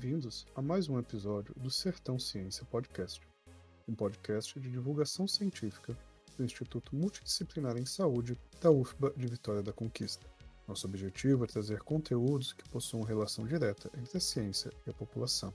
Bem-vindos a mais um episódio do Sertão Ciência Podcast, um podcast de divulgação científica do Instituto Multidisciplinar em Saúde da UFBA de Vitória da Conquista. Nosso objetivo é trazer conteúdos que possuam relação direta entre a ciência e a população.